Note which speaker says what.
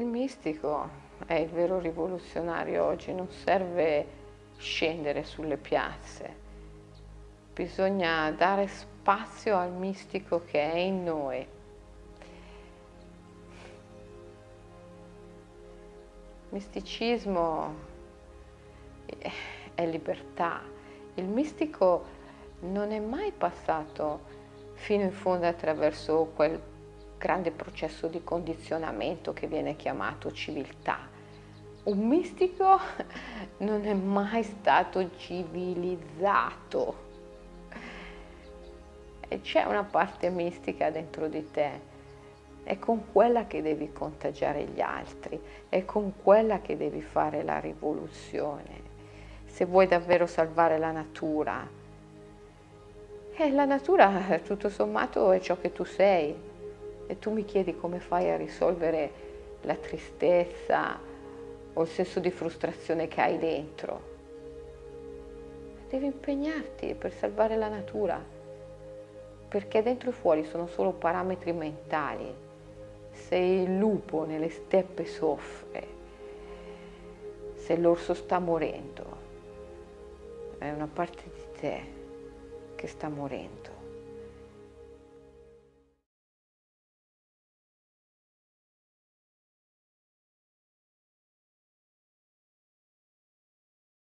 Speaker 1: Il mistico è il vero rivoluzionario oggi, non serve scendere sulle piazze, bisogna dare spazio al mistico che è in noi. Misticismo è libertà. Il mistico non è mai passato fino in fondo attraverso quel grande processo di condizionamento che viene chiamato civiltà. Un mistico non è mai stato civilizzato. E c'è una parte mistica dentro di te. È con quella che devi contagiare gli altri, è con quella che devi fare la rivoluzione. Se vuoi davvero salvare la natura, e la natura tutto sommato è ciò che tu sei, e tu mi chiedi come fai a risolvere la tristezza o il senso di frustrazione che hai dentro. Devi impegnarti per salvare la natura, perché dentro e fuori sono solo parametri mentali. Se il lupo nelle steppe soffre, se l'orso sta morendo, è una parte di te che sta morendo.